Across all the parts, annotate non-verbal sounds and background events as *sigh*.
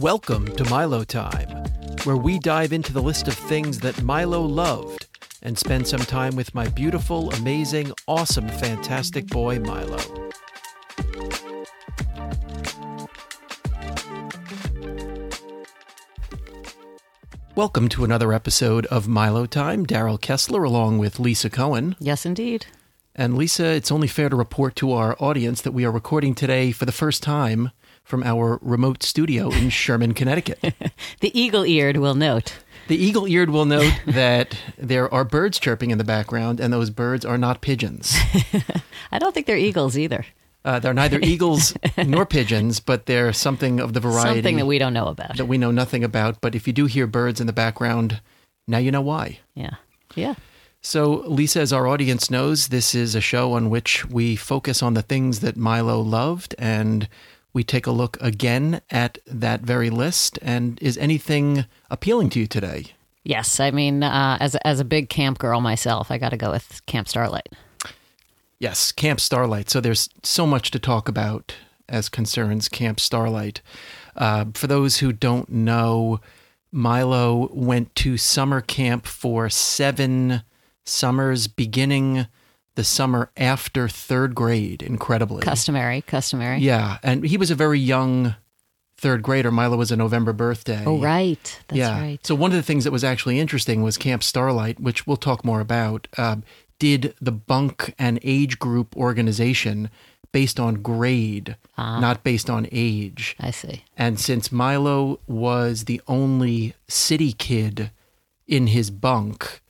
Welcome to Milo Time, where we dive into the list of things that Milo loved and spend some time with my beautiful, amazing, awesome, fantastic boy, Milo. Welcome to another episode of Milo Time. Daryl Kessler along with Lisa Cohen. Yes, indeed. And Lisa, it's only fair to report to our audience that we are recording today for the first time from our remote studio in *laughs* Sherman, Connecticut. *laughs* The eagle eared will note. The eagle eared will note *laughs* that there are birds chirping in the background, and those birds are not pigeons. I don't think they're eagles either. Uh, they're neither eagles nor pigeons, but they're something of the variety Something that we don't know about. that we know nothing about. But if you do hear birds in the background, now you know why. Yeah. Yeah. So, Lisa, as our audience knows, this is a show on which we focus on the things that Milo loved and we take a look again at that very list. And is anything appealing to you today? Yes. I mean, uh, as, as a big camp girl myself, I got to go with Camp Starlight. Yes, Camp Starlight. So, there's so much to talk about as concerns Camp Starlight. Uh, for those who don't know, Milo went to summer camp for seven summers, beginning the summer after third grade, incredibly. Customary, customary. Yeah, and he was a very young third grader. Milo was a November birthday. Oh, right. That's yeah. right. So one of the things that was actually interesting was Camp Starlight, which we'll talk more about. Uh, did the bunk and age group organization based on grade, Ah. not based on age. I see. And since Milo was the only city kid in his bunk,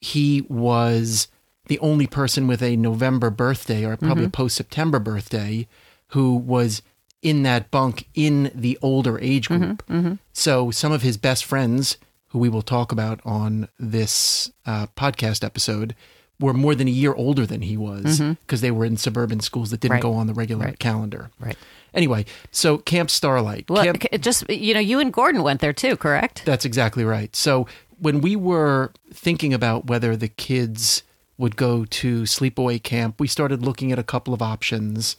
he was the only person with a November birthday or probably mm-hmm. a post September birthday who was in that bunk in the older age mm-hmm. group. Mm-hmm. So some of his best friends, who we will talk about on this uh, podcast episode, were more than a year older than he was because they were in suburban schools that didn't Right. go on the regular Right. calendar. Right. Anyway, so Camp Starlight. Well, Camp, just, you know, you and Gordon went there too, correct? that's exactly right. So when we were thinking about whether the kids would go to sleepaway camp, we started looking at a couple of options.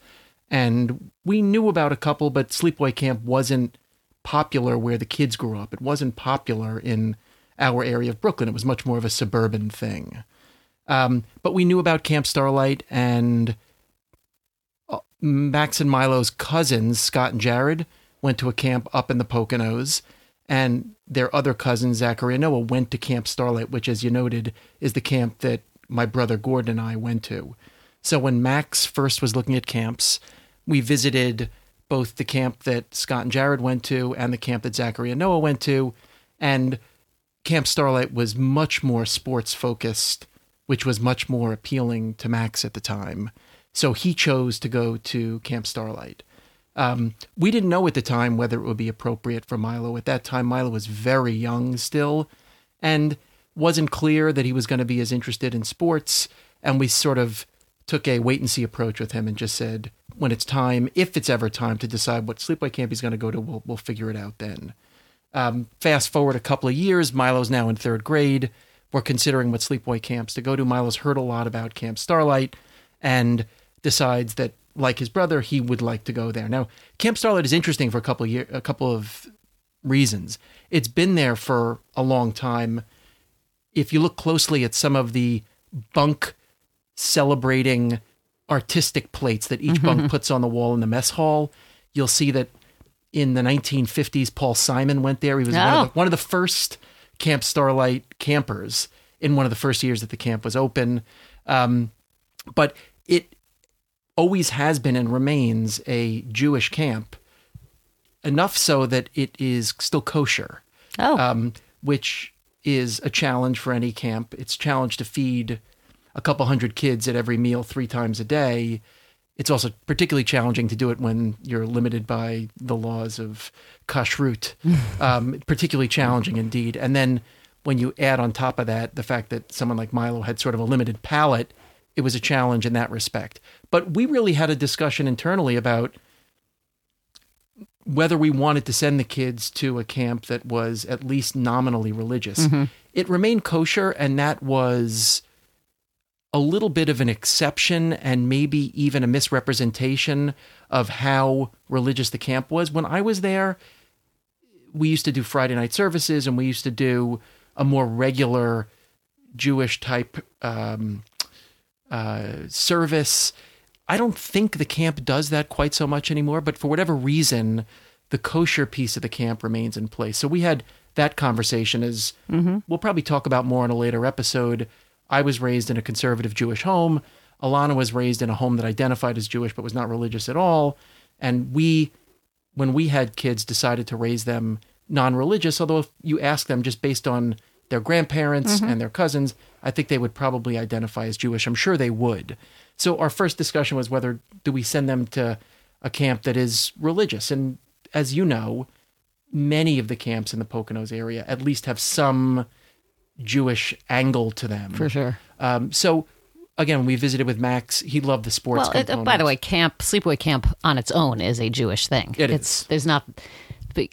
And we knew about a couple, but sleepaway camp wasn't popular where the kids grew up. It wasn't popular in our area of Brooklyn. It was much more of a suburban thing. Um, but we knew about Camp Starlight and uh, Max and Milo's cousins, Scott and Jared, went to a camp up in the Poconos, and their other cousin, Zachary and Noah, went to Camp Starlight, which, as you noted, is the camp that my brother Gordon and I went to. So when Max first was looking at camps, we visited both the camp that Scott and Jared went to and the camp that Zachary and Noah went to, and Camp Starlight was much more sports focused, which was much more appealing to Max at the time. So he chose to go to Camp Starlight. Um, we didn't know at the time whether it would be appropriate for Milo. At that time, Milo was very young still and wasn't clear that he was going to be as interested in sports. And we sort of took a wait and see approach with him and just said, when it's time, if it's ever time to decide what sleepaway camp he's going to go to, we'll, we'll figure it out then. Um, fast forward a couple of years, Milo's now in third grade. We're considering what sleepaway camps to go to. Milo's heard a lot about Camp Starlight and decides that, like his brother, he would like to go there. Now, Camp Starlight is interesting for a couple of year, a couple of reasons. It's been there for a long time. If you look closely at some of the bunk celebrating artistic plates that each bunk puts on the wall in the mess hall, you'll see that in the 1950s, Paul Simon went there. He was one, Oh. of the, one of the first Camp Starlight campers in one of the first years that the camp was open. Um, but it always has been and remains a Jewish camp, enough so that it is still kosher Oh, um, which is a challenge for any camp. It's a challenge to feed a couple hundred kids at every meal three times a day. It's also particularly challenging to do it when you're limited by the laws of kashrut. *laughs* um, particularly challenging indeed. And then when you add on top of that the fact that someone like Milo had sort of a limited palate, it was a challenge in that respect. But we really had a discussion internally about whether we wanted to send the kids to a camp that was at least nominally religious. It remained kosher, and that was a little bit of an exception and maybe even a misrepresentation of how religious the camp was. When I was there, we used to do Friday night services, and we used to do a more regular Jewish type um, uh, service. I don't think the camp does that quite so much anymore, but for whatever reason, the kosher piece of the camp remains in place. So we had that conversation as mm-hmm. we'll probably talk about more in a later episode. I was raised in a conservative Jewish home. Alana was raised in a home that identified as Jewish but was not religious at all. And we, when we had kids, decided to raise them non religious. Although if you ask them just based on their grandparents mm-hmm. and their cousins, I think they would probably identify as Jewish. I'm sure they would. So our first discussion was whether do we send them to a camp that is religious. And as you know, many of the camps in the Poconos area at least have some Jewish angle to them. For sure. Um, so again, we visited with Max. He loved the sports. Well, it, uh, by the way, camp sleepaway camp on its own is a Jewish thing. It it's is. there's not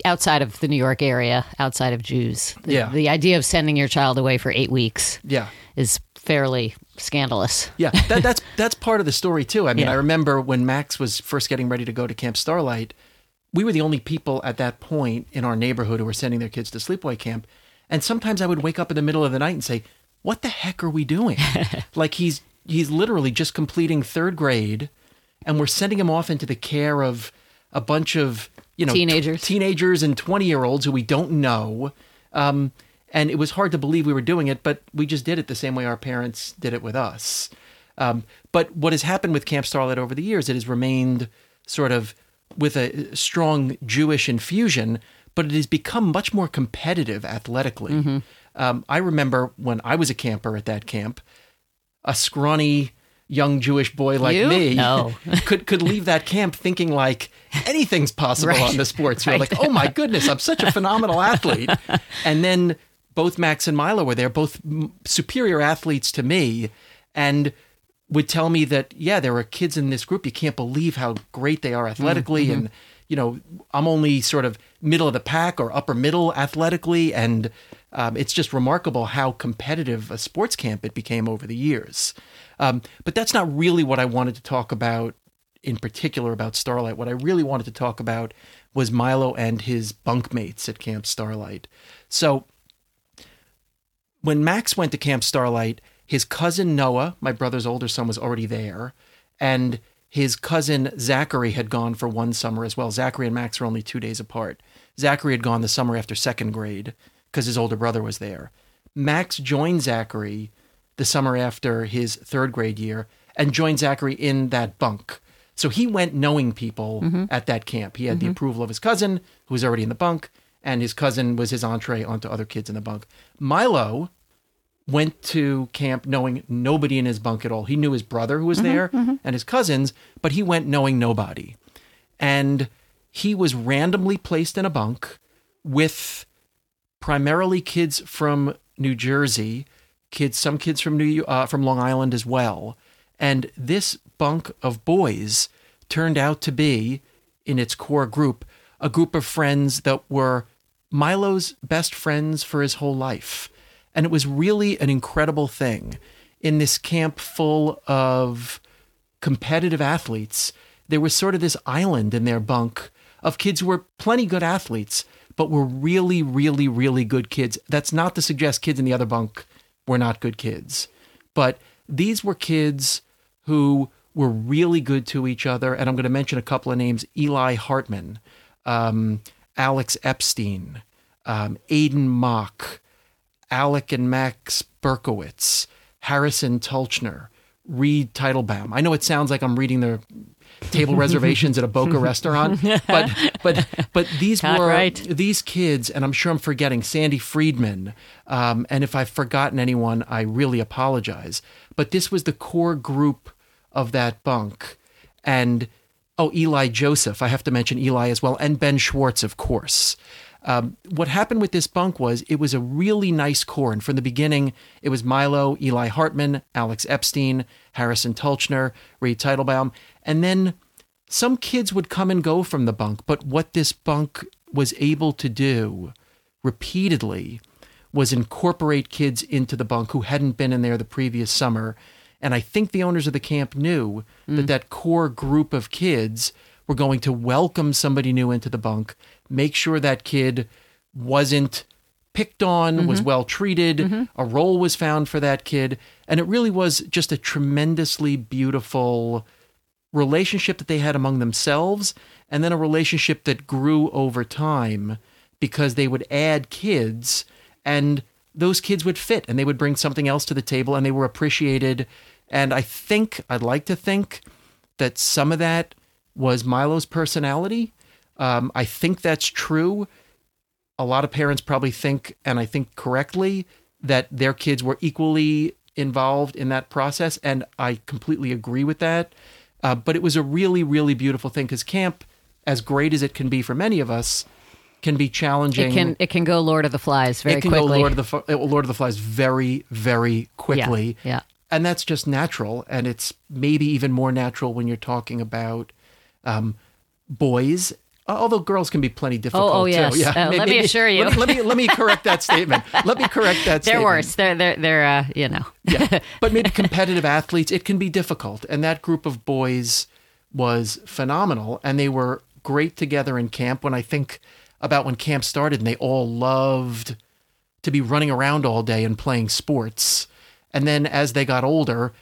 outside of the New York area, outside of Jews. The, Yeah. the idea of sending your child away for eight weeks yeah, is fairly scandalous. yeah, that, that's *laughs* that's part of the story too. I mean, Yeah. I remember when Max was first getting ready to go to Camp Starlight, we were the only people at that point in our neighborhood who were sending their kids to sleepaway camp, and sometimes I would wake up in the middle of the night and say, "What the heck are we doing?" *laughs* like he's he's literally just completing third grade, and we're sending him off into the care of a bunch of you know t- Teenagers. teenagers and twenty year olds who we don't know. Um, and it was hard to believe we were doing it, but we just did it the same way our parents did it with us. Um, but what has happened with Camp Starlight over the years, it has remained sort of with a strong Jewish infusion, but it has become much more competitive athletically. Um, I remember when I was a camper at that camp, a scrawny young Jewish boy like You? me *laughs* No. *laughs* could could leave that camp thinking like anything's possible Right. on the sports field. Right. Like, oh my goodness, I'm such a phenomenal athlete. *laughs* And then both Max and Milo were there, both superior athletes to me, and would tell me that yeah, there are kids in this group. You can't believe how great they are athletically, and you know, I'm only sort of middle of the pack or upper middle athletically, and um, it's just remarkable how competitive a sports camp it became over the years. Um, but that's not really what I wanted to talk about in particular about Starlight. What I really wanted to talk about was Milo and his bunkmates at Camp Starlight. So when Max went to Camp Starlight, his cousin Noah, my brother's older son, was already there, and his cousin Zachary had gone for one summer as well. Zachary and Max were only two days apart. Zachary had gone the summer after second grade because his older brother was there. Max joined Zachary the summer after his third grade year and joined Zachary in that bunk. So he went knowing people mm-hmm. at that camp. He had the mm-hmm. approval of his cousin, who was already in the bunk, and his cousin was his entree onto other kids in the bunk. Milo went to camp knowing nobody in his bunk at all. He knew his brother who was mm-hmm. there and his cousins, but he went knowing nobody. And he was randomly placed in a bunk with primarily kids from New Jersey, kids some kids from New uh, from Long Island as well. And this bunk of boys turned out to be in its core group a group of friends that were Milo's best friends for his whole life. And it was really an incredible thing in this camp full of competitive athletes. There was sort of this island in their bunk of kids who were plenty good athletes, but were really, really, really good kids. That's not to suggest kids in the other bunk were not good kids, but these were kids who were really good to each other. And I'm going to mention a couple of names Eli Hartman, um, Alex Epstein, um, Aidan Mach, Alec and Max Berkowitz, Harrison Tulchiner, Reid Teitelbaum. I know it sounds like I'm reading the table *laughs* reservations at a Boca restaurant, *laughs* but but but these Got were right. these kids, and I'm sure I'm forgetting Sandy Friedman. Um, and if I've forgotten anyone, I really apologize. But this was the core group of that bunk, and oh, Eli Josef. I have to mention Eli as well, and Ben Schwartz, of course. Um, what happened with this bunk was it was a really nice core. And from the beginning, it was Milo, Eli Hartman, Alex Epstein, Harrison Tulchiner, Reid Teitelbaum. And then some kids would come and go from the bunk. But what this bunk was able to do repeatedly was incorporate kids into the bunk who hadn't been in there the previous summer. And I think the owners of the camp knew that mm. that core group of kids were going to welcome somebody new into the bunk, make sure that kid wasn't picked on, was mm-hmm. well treated, mm-hmm. a role was found for that kid. And it really was just a tremendously beautiful relationship that they had among themselves, and then a relationship that grew over time because they would add kids and those kids would fit and they would bring something else to the table and they were appreciated. And I think, I'd like to think that some of that was Milo's personality. Um, I think that's true. A lot of parents probably think, and I think correctly, that their kids were equally involved in that process. And I completely agree with that. Uh, but it was a really, really beautiful thing because camp, as great as it can be for many of us, can be challenging. It can it can go Lord of the Flies very quickly. It can quickly. go Lord of the Lord of the Flies very, very quickly. Yeah, yeah. and that's just natural. And it's maybe even more natural when you're talking about um, boys. Uh, Although girls can be plenty difficult oh, too. yes. Yeah, Uh, let me assure you. Let, let me let me correct that *laughs* statement. Let me correct that. They're statement. worse. They're they're they're uh, you know. yeah. *laughs* But maybe competitive athletes, it can be difficult. And that group of boys was phenomenal. And they were great together in camp. When I think about when camp started and they all loved to be running around all day and playing sports. And then as they got older,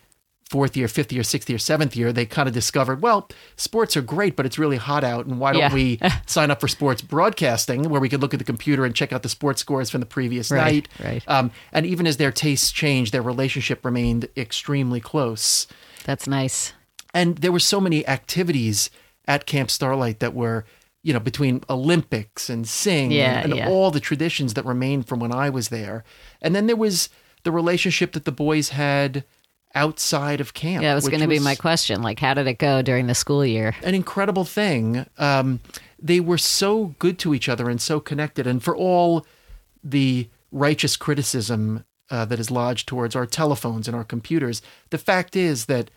fourth year, fifth year, sixth year, seventh year, they kind of discovered, well, sports are great, but it's really hot out. And why don't Yeah. we *laughs* sign up for sports broadcasting where we could look at the computer and check out the sports scores from the previous Right, night? right. Um, and even as their tastes changed, their relationship remained extremely close. That's nice. And there were so many activities at Camp Starlight that were, you know, between Olympics and sing Yeah, and, and yeah. all the traditions that remained from when I was there. And then there was the relationship that the boys had outside of camp. Yeah, that was going to be my question. Like, how did it go during the school year? an incredible thing. Um, they were so good to each other and so connected. And for all the righteous criticism uh, that is lodged towards our telephones and our computers, the fact is that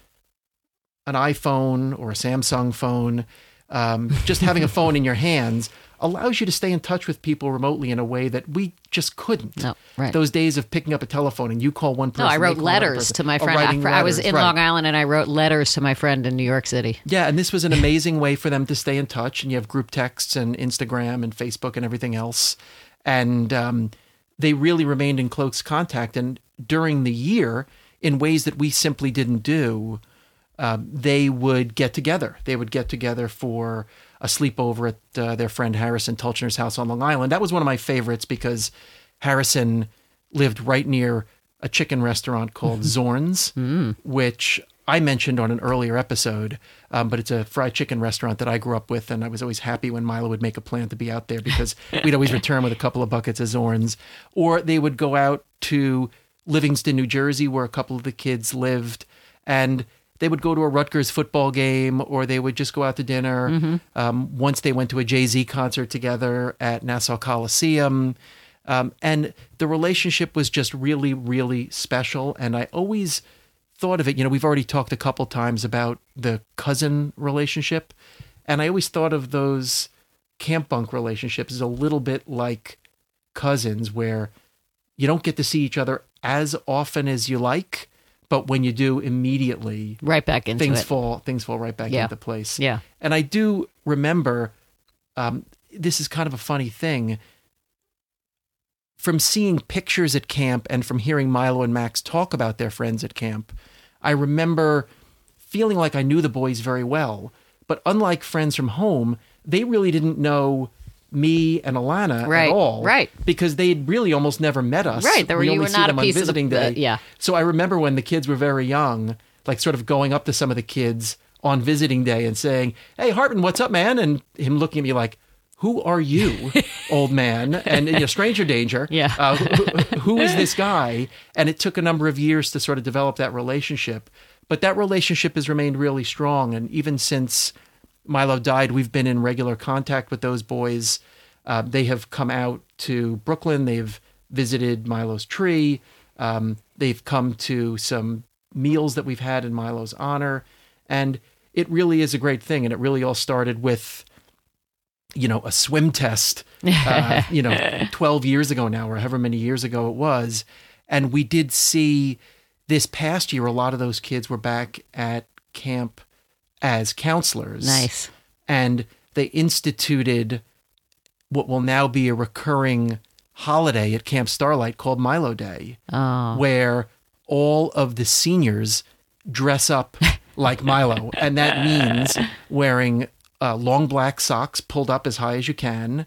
an iPhone or a Samsung phone, um, just having a phone in your hands, allows you to stay in touch with people remotely in a way that we just couldn't. No, right. Those days of picking up a telephone and you call one person. No, I wrote letters to my Oh, friend. I, I was in right. Long Island and I wrote letters to my friend in New York City. Yeah, and this was an *laughs* amazing way for them to stay in touch. And you have group texts and Instagram and Facebook and everything else. And um, they really remained in close contact. And during the year, in ways that we simply didn't do, um, they would get together. They would get together for a sleepover at uh, their friend Harrison Tulchiner's house on Long Island. That was one of my favorites because Harrison lived right near a chicken restaurant called *laughs* Zorn's, which I mentioned on an earlier episode. Um, but it's a fried chicken restaurant that I grew up with, and I was always happy when Milo would make a plan to be out there because we'd always *laughs* return with a couple of buckets of Zorn's, or they would go out to Livingston, New Jersey, where a couple of the kids lived, and they would go to a Rutgers football game, or they would just go out to dinner. Um, once they went to a Jay Z concert together at Nassau Coliseum. Um, and the relationship was just really, really special. And I always thought of it, you know, we've already talked a couple times about the cousin relationship. And I always thought of those camp bunk relationships as a little bit like cousins, where you don't get to see each other as often as you like, but when you do, immediately Right back into things it. fall things fall right back Yeah. into place. Yeah. And I do remember um, this is kind of a funny thing. From seeing pictures at camp and from hearing Milo and Max talk about their friends at camp, I remember feeling like I knew the boys very well. But unlike friends from home, they really didn't know me and Alana Right, at all. right. Because they'd really almost never met us. Right, they were- We you only were see not a them on piece of the- visiting the- day. yeah. So I remember when the kids were very young, like sort of going up to some of the kids on visiting day and saying, "Hey, Hartman, what's up, man?" And him looking at me like, "Who are you, *laughs* old man?" And you know, stranger danger. *laughs* Yeah. Uh, who, who is this guy? And it took a number of years to sort of develop that relationship, but that relationship has remained really strong. And even since Milo died, we've been in regular contact with those boys. Uh, they have come out to Brooklyn. They've visited Milo's tree. Um, they've come to some meals that we've had in Milo's honor. And it really is a great thing. And it really all started with, you know, a swim test, *laughs* uh, you know, 12 years ago now, or however many years ago it was. And we did see this past year, a lot of those kids were back at camp as counselors Nice. and they instituted what will now be a recurring holiday at Camp Starlight called Milo Day, Oh, where all of the seniors dress up *laughs* like Milo. and that means wearing uh, long black socks pulled up as high as you can,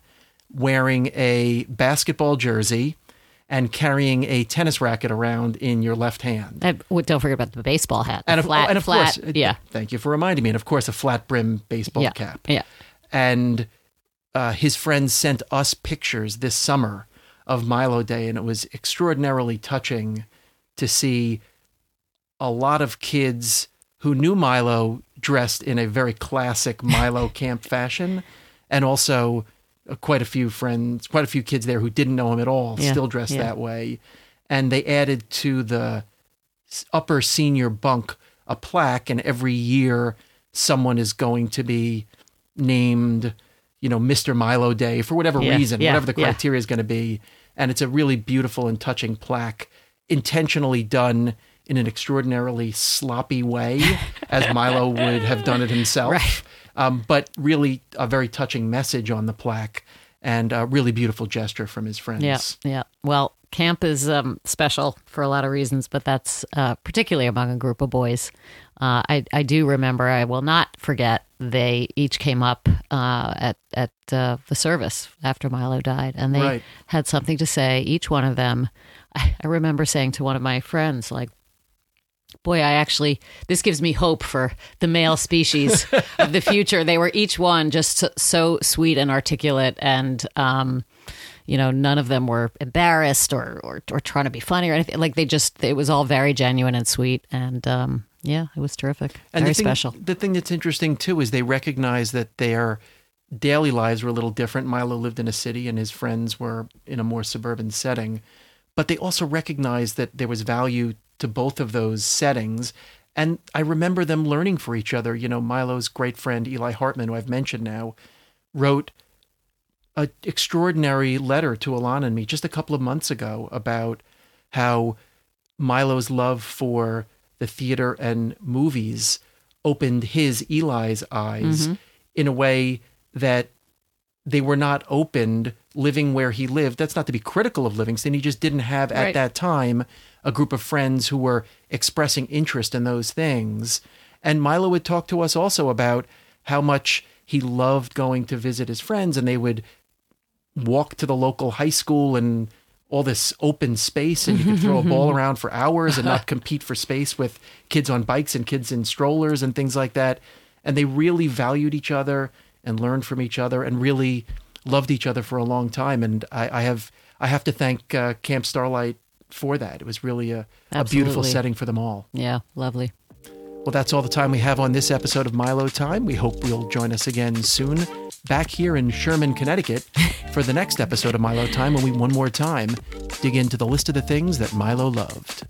wearing a basketball jersey, and carrying a tennis racket around in your left hand. and don't forget about the baseball hat. The And of, flat, and of flat, course, uh, yeah, thank you for reminding me. And of course, a flat brim baseball yeah, cap. yeah. And uh, his friends sent us pictures this summer of Milo Day, and it was extraordinarily touching to see a lot of kids who knew Milo dressed in a very classic Milo *laughs* camp fashion, and also Uh, quite a few friends, quite a few kids there who didn't know him at all, Yeah, still dressed yeah. that way. And they added to the upper senior bunk a plaque, and every year someone is going to be named, you know, Mr. Milo Day for whatever Yeah, reason, whatever the criteria is going to be. And it's a really beautiful and touching plaque, intentionally done in an extraordinarily sloppy way, as Milo would have done it himself. *laughs* Right. Um, but really a very touching message on the plaque and a really beautiful gesture from his friends. Yeah, yeah. Well, camp is um, special for a lot of reasons, but that's uh, particularly among a group of boys. Uh, I I do remember. I will not forget. They each came up uh, at at uh, the service after Milo died, and they Right. had something to say. Each one of them. I, I remember saying to one of my friends, like. Boy, I actually, this gives me hope for the male species *laughs* of the future. They were each one just so, so sweet and articulate, and um, you know, none of them were embarrassed or, or or trying to be funny or anything. Like they just, it was all very genuine and sweet, and um, yeah, it was terrific, And very the thing, special. The thing that's interesting too is they recognize that their daily lives were a little different. Milo lived in a city and his friends were in a more suburban setting. But they also recognized that there was value to both of those settings. And I remember them learning for each other. You know, Milo's great friend Eli Hartman, who I've mentioned now, wrote an extraordinary letter to Alana and me just a couple of months ago about how Milo's love for the theater and movies opened his Eli's eyes mm-hmm. in a way that they were not opened living where he lived. That's not to be critical of Livingston. He just didn't have at Right. that time a group of friends who were expressing interest in those things. And Milo would talk to us also about how much he loved going to visit his friends and they would walk to the local high school and all this open space and you could throw a ball *laughs* around for hours and not compete for space with kids on bikes and kids in strollers and things like that and they really valued each other and learned from each other and really loved each other for a long time and i, I have i have to thank uh, camp starlight for that it was really a, a beautiful setting for them all Yeah, lovely. well, that's all the time we have on this episode of Milo Time. We hope you'll join us again soon, back here in Sherman, Connecticut, *laughs* for the next episode of Milo Time when we one more time dig into the list of the things that Milo loved.